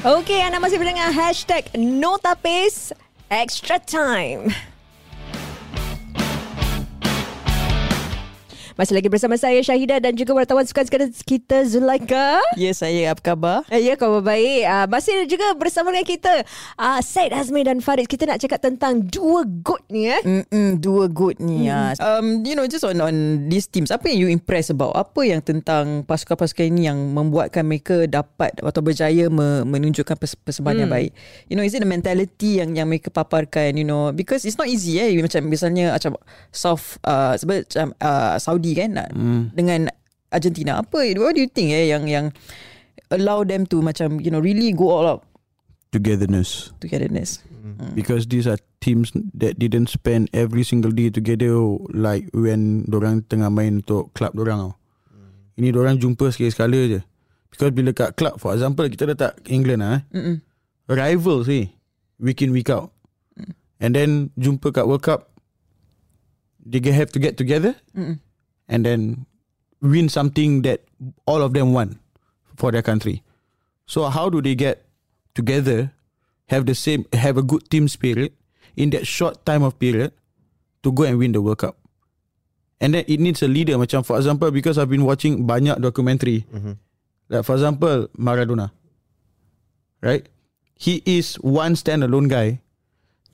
Okey, anda masih mendengar hashtag Notapis Extra Time. Masih lagi bersama saya Syahida dan juga wartawan sukan-sukan kita Zulaika. Ya, saya apa khabar? Eh, Ya, khabar baik. Uh, masih juga bersama dengan kita uh, Said Azmi dan Farid. Kita nak cakap tentang dua good ni eh. Mm-mm, dua good ni. Mm. Um, you know, just on on these teams, apa yang you impress about? Apa yang tentang pasukan-pasukan ini yang membuatkan mereka dapat atau berjaya me, menunjukkan pers- persembahan mm. yang baik? You know, is it the mentality yang yang mereka paparkan? You know, because it's not easy eh. Macam misalnya macam South, uh, sebab macam uh, Saudi kan nak mm. dengan Argentina. Apa? What do you think eh yang yang allow them to macam you know really go all out togetherness togetherness? mm. because these are teams that didn't spend every single day together like when orang tengah main untuk club orang tau. Mm. Ini orang jumpa sekali-sekala je. Because bila kat club for example kita letak England ah. Eh, rivals eh week in week out. Mm. And then jumpa kat World Cup they have to get together Mm-mm. And then win something that all of them want for their country. So how do they get together, have the same, have a good team spirit in that short time of period to go and win the World Cup? And then it needs a leader. Macam for example, because I've been watching banyak documentary, mm-hmm. like for example Maradona, right? He is one standalone guy,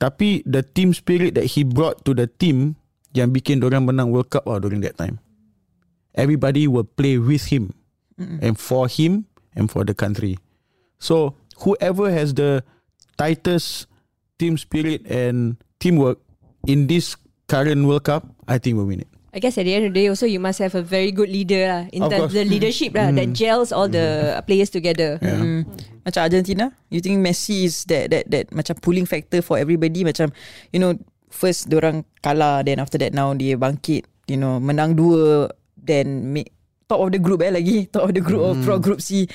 tapi the team spirit that he brought to the team yang bikin orang menang World Cup lah during that time. Everybody will play with him mm-hmm. and for him and for the country. So whoever has the tightest team spirit and teamwork in this current World Cup, I think will win it. I guess at the end of the day also you must have a very good leader lah in terms the leadership lah that gels all the players together. Yeah. Mm. Macam Argentina, you think Messi is that that that macam pulling factor for everybody macam you know first orang kalah then after that now dia bangkit you know menang dua then make top of the group eh lagi. Top of the group mm. of pro group C.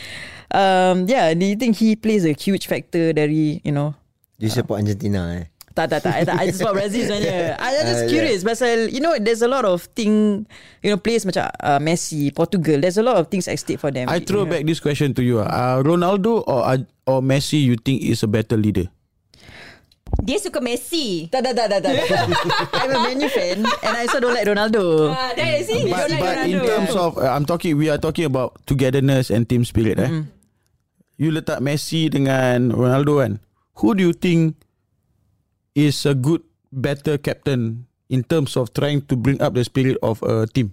Um yeah do you think he plays a huge factor dari you know? You support uh, Argentina eh? tak tak tak I, I support Brazil sebenarnya. I am just uh, curious yeah. pasal you know there's a lot of thing you know players macam uh, Messi Portugal there's a lot of things at stake for them I throw back this question to you uh, Ronaldo or uh, or Messi you think is a better leader dia suka Messi. Tak, tak, tak, tak, tak. I'm a Man U fan and I also don't like Ronaldo. Ah, uh, that is it. But, like but Ronaldo. in terms of, uh, I'm talking, we are talking about togetherness and team spirit. Eh? Mm. You letak Messi dengan Ronaldo kan. Who do you think is a good, better captain in terms of trying to bring up the spirit of a team?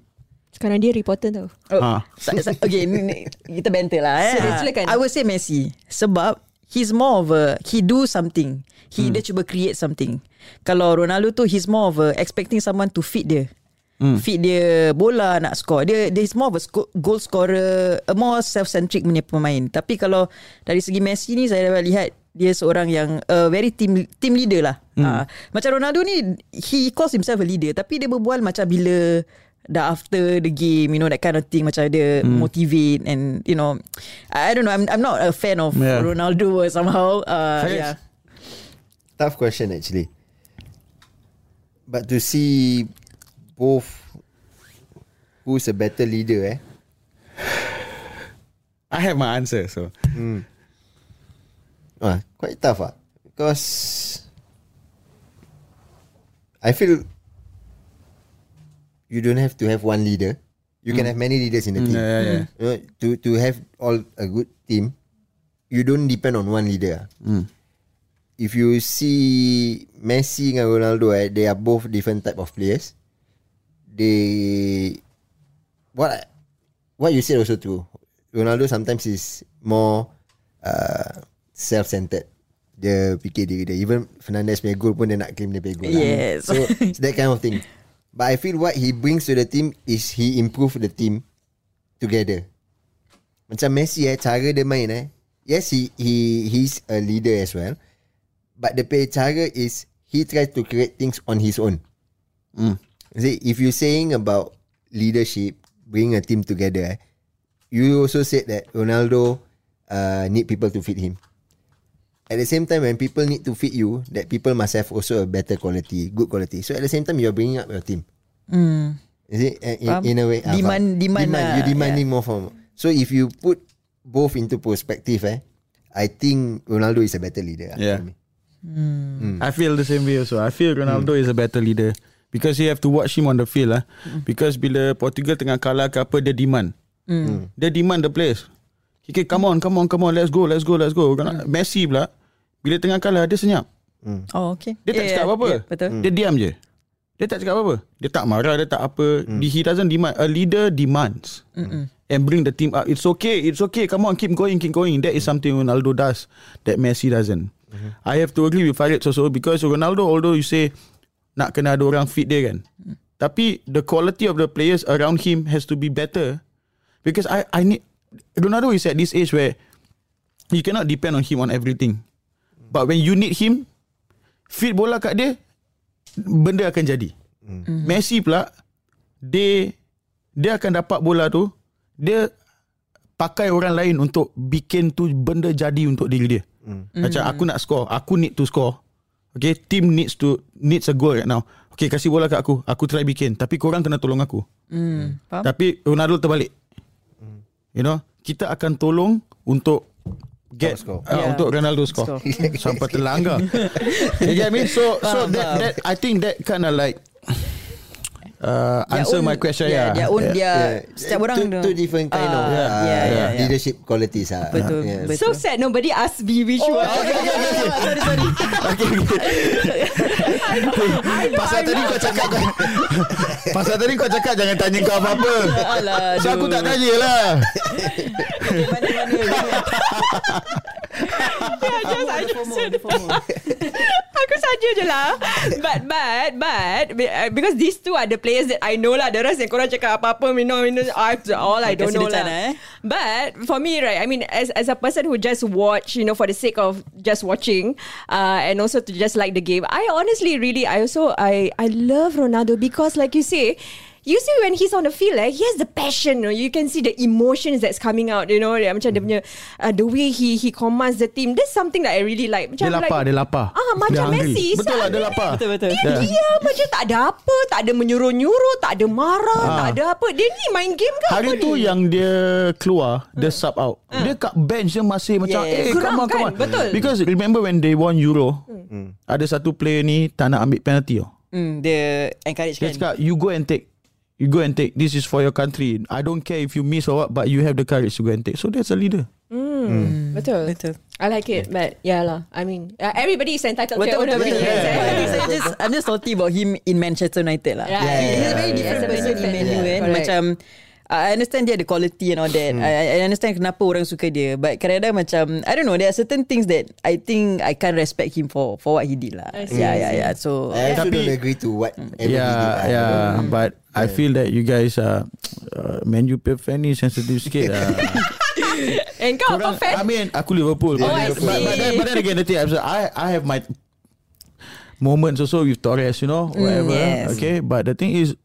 Sekarang dia reporter tau. Oh, ha. Okay, ni, kita banter lah. Eh. Silakan. I would say Messi. Sebab he's more of a he do something. He hmm. dia cuba create something. Kalau Ronaldo tu he's more of a expecting someone to feed dia. Hmm. Feed dia bola nak score. Dia dia is more of a sco- goal scorer, a more self-centric punya pemain. Tapi kalau dari segi Messi ni saya dapat lihat dia seorang yang uh, very team team leader lah. Hmm. Uh, macam Ronaldo ni he calls himself a leader tapi dia berbual macam bila dah after the game, you know that kind of thing macam dia mm. motivate and you know I don't know I'm I'm not a fan of yeah. Ronaldo somehow. Uh, yeah. Tough question actually. But to see both who's a better leader eh? I have my answer so. Mm. Ah, quite tough ah. Because I feel you don't have to have one leader. You mm. can have many leaders in the team. Yeah, yeah, yeah. You know, to to have all a good team, you don't depend on one leader. Mm. If you see Messi and Ronaldo, eh, they are both different type of players. They what what you said also true. Ronaldo sometimes is more uh, self-centered. Dia fikir diri dia. Even Fernandez punya goal pun dia nak claim dia punya goal. Yes. Lah. So it's that kind of thing. But I feel what he brings to the team is he improve the team together. Macam Messi eh, cara dia main eh. Yes, he he he's a leader as well. But the pay cara is he tries to create things on his own. Mm. See, if you are saying about leadership, bring a team together, eh, you also said that Ronaldo uh, need people to feed him. At the same time, when people need to feed you, that people must have also a better quality, good quality. So at the same time, you're bringing up your team. Mm. Is it in, in a way? Demand, uh, demand, demand. Uh, you're demanding yeah. more from. So if you put both into perspective, eh, I think Ronaldo is a better leader. Yeah. For me. I feel the same way also. I feel Ronaldo is a better leader because you have to watch him on the field lah. Because bila Portugal tengah kalah ke apa dia demand. Dia demand the players. He can come on, come on, come on, let's go, let's go, let's go. Ronaldo- Messi pula bila tengah kalah dia senyap. Oh okay. Dia tak Yeah, cakap apa-apa. yeah, betul. Dia diam je. Dia tak cakap apa-apa. Dia tak marah, dia tak apa. He doesn't demand. A leader demands. And bring the team up. It's okay, it's okay. Come on, keep going, keep going. That is something Ronaldo does that Messi doesn't. I have to agree with Farid also because Ronaldo, although you say nak kena ada orang fit dia kan. Tapi the quality of the players around him has to be better. Because I I need Ronaldo is at this age where you cannot depend on him on everything. But when you need him, fit bola kat dia, benda akan jadi. Mm. Messi pula, dia dia akan dapat bola tu, dia pakai orang lain untuk bikin tu benda jadi untuk diri dia. Mm. Macam aku nak score, aku need to score. Okay, team needs to needs a goal right now. Okay, kasih bola kat aku, aku try bikin. Tapi korang kena tolong aku. Faham? Tapi Ronaldo terbalik. You know, kita akan tolong untuk get score. uh, Yeah. untuk Ronaldo score. Sampai terlanggar. you get me? So so Faham, that, faham. that I think that kind of like uh, Their answer own- my question yeah, yeah. Their own yeah. dia Yeah. setiap orang two, two different kind Ah, of uh, yeah, yeah, yeah. leadership qualities. Uh. Betul, Yeah. betul. So sad nobody asked me which Oh, one. okay, okay, okay. Sorry, sorry. Pasal tadi kau cakap kau, Pasal tadi kau cakap jangan tanya kau apa-apa. Alah, So aku tak tanya lah. Just, I just said Aku saja je lah. But but But uh, Because these two are the players That I know lah. The rest yang korang cakap Apa-apa Minum minum I, All I don't know lah. eh? But For me right I mean as, as a person who just watch You know for the sake of Just watching uh, And also to just like the game I honestly really I also I I love Ronaldo Because like you say You see when he's on the field, eh, he has the passion. You, know, you can see the emotions that's coming out. You know, dia, macam dia punya uh, the way he he commands the team. That's something that I really like. Macam Dia lapar, like, dia lapar. Ah, Dia macam hungry. Messi. Betul lah, dia lapar. Betul, betul. Dia diam aja tak ada apa, tak ada menyuruh-nyuruh, tak ada marah, Ah. tak ada apa. Dia ni main game ke Hari apa tu ni? yang dia keluar Dia sub out Dia kat bench dia masih macam Yes. Eh Geram come on come kan? on Betul. Because remember when they won Euro Ada satu player ni Tak nak ambil penalty oh. Hmm, dia encourage Dia kan. cakap You go and take You go and take This is for your country I don't care if you miss or what But you have the courage to go and take So that's a leader Hmm, Betul. Betul. I like it, but yeah lah. I mean, uh, everybody is entitled to Betul, their own opinions. betul. eh. I think so just, I'm just salty about him in Manchester United lah. Yeah, He's yeah, a very yeah, different yeah. person in Yeah. Man U kan. Correct. Macam I understand dia ada quality and all that. I, I understand kenapa orang suka dia. But kadang-kadang macam I don't know. There are certain things that I think I can't respect him for for what he did lah. I see, Yeah, I yeah, see. yeah. So I Tapi- don't agree to what Yeah Yeah But I feel that you guys are uh, Man U play fan ni sensitive sikit lah. And kau apa fan? I mean aku Liverpool Oh, but, I but, but, then, see. but then again the thing I I have my moments also with Torres you know whatever yes. okay but the thing is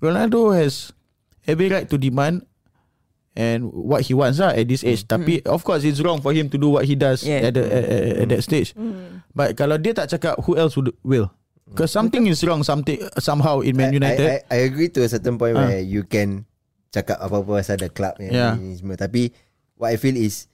Ronaldo has every right to demand and what he wants lah at this age tapi of course it's wrong for him to do what he does Yeah. at, the, at, at, at that stage but kalau dia tak cakap who else would, will because something is wrong something somehow in Man I, United I, I agree to a certain point Ah. where you can cakap apa-apa pasal the club Yeah. ni semua. Tapi what I feel is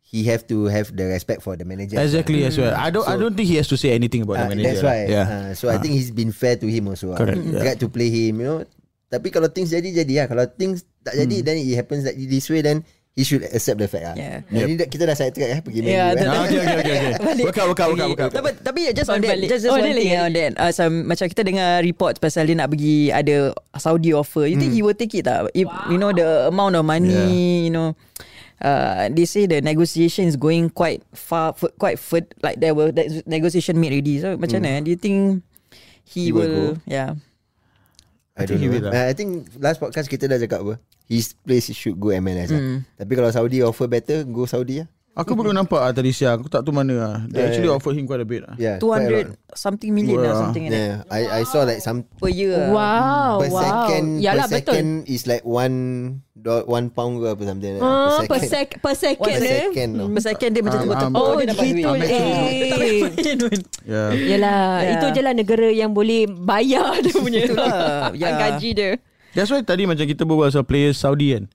he have to have the respect for the manager. exactly as well I don't I So- don't think he has to say anything about Ah, the manager that's why. yeah Ah, so I think he's been fair to him also. ah. Correct, He yeah. Tried to play him, you know. Tapi kalau things jadi jadi lah. Kalau things tak jadi Hmm. then it happens like this way then he should accept the fact lah. Yeah. Jadi kita dah track eh pergi Yeah, Man U, eh. Ah, okay okay okay okay Balik. work out work out work out, work out. Tapi, tapi just on that. Just, just Oh, one thing on that uh, some, Macam kita dengar report Pasal dia nak pergi Ada Saudi offer You think he will take it tak If, You know the amount of money You know Uh, they say the negotiation is going quite far, f- quite fur, like there were that negotiation made already. So macam mana? Do you think he, He will will? go. Yeah. I, I think he will lah. I think last podcast kita dah cakap apa. His place should go MLS lah. Hmm. Tapi kalau Saudi offer better, go Saudi lah. Aku baru nampak ah, tadi siang Aku tak tahu mana lah They Yeah, actually yeah. offer him quite a bit lah Yeah, Two quite a hundred lot. something million or Wow. something like that Yeah, I I saw like some per year. Wow, per wow. second Yalah, per betul. second is like one do, one pound ke apa something like. Ah, per, sec, per second, One eh. second tau. Per second dia macam Um, tepuk um, Oh, dia dapat gitu. duit. Eh. Yeah Yelah, Yeah. itu je lah negara yang boleh bayar dia punya Itulah, yeah. gaji dia. That's why tadi macam kita berbual Pasal players Saudi kan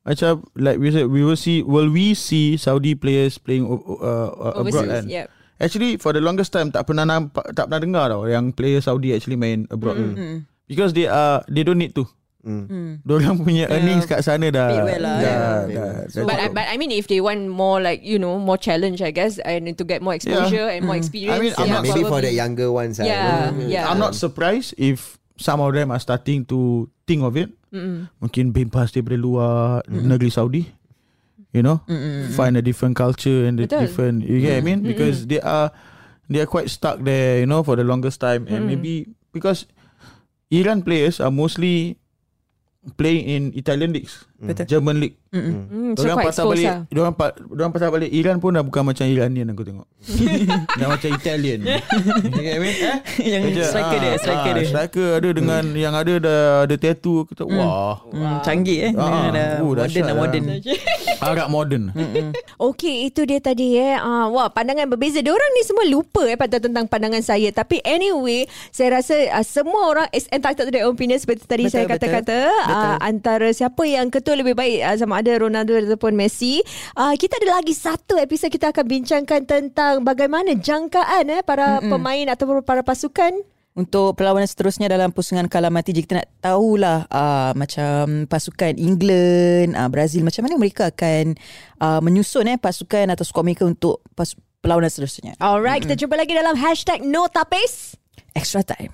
macam like we said we will see will we see Saudi players playing uh, uh, abroad Overseas, kan? yep. Actually for the longest time tak pernah nampak, tak pernah dengar tau yang player Saudi actually main abroad. Mm. Because they are they don't need to. Mm. Diorang punya earnings kat sana dah. Well lah, dah, yeah. dah, dah But I, but I mean, if they want more like you know more challenge, I guess, and to get more exposure and more experience. I mean, I'm yeah, not- Maybe for probably. the younger ones. ah, Yeah, know. yeah. I'm not surprised if some of them are starting to think of it. Mm-mm. Mungkin bebas daripada luar negeri Saudi. You know, find a different culture and a Betul. different. You get what I mean? Because they are they are quite stuck there. You know, for the longest time, and maybe because Iran players are mostly playing in Italian leagues, Betul. German league. Mm, so Diorang quite patah exposed balik lah. Diorang, pa, diorang patah balik Iran pun dah bukan macam Iranian aku tengok Dah macam Italian You get what I mean? Eh? Yang Macam, striker dia, ah, striker ah, dia. Striker ada dengan Yang ada dah Ada tattoo Kita wah Hmm, canggih eh. Ah, Dah oh, modern dahsyat dah lah. modern. Agak modern Okay, itu dia tadi eh. Uh, wah, pandangan berbeza. Diorang ni semua lupa eh pada tentang pandangan saya. Tapi anyway, saya rasa uh, semua orang is entitled to their opinion seperti tadi Betul, saya betul. kata-kata. Betul. Uh, antara siapa yang ketua lebih baik uh, sama ada Ronaldo ataupun Messi. Uh, kita ada lagi satu episod kita akan bincangkan tentang bagaimana jangkaan eh para Mm-mm. pemain ataupun para pasukan Untuk perlawanan seterusnya dalam pusingan kalah mati jika kita nak tahulah uh, macam pasukan England, uh, Brazil macam mana mereka akan uh, menyusun eh pasukan atau skuad mereka untuk pas- perlawanan seterusnya. Alright, mm-hmm. kita jumpa lagi dalam hashtag No Tapis. Extra time.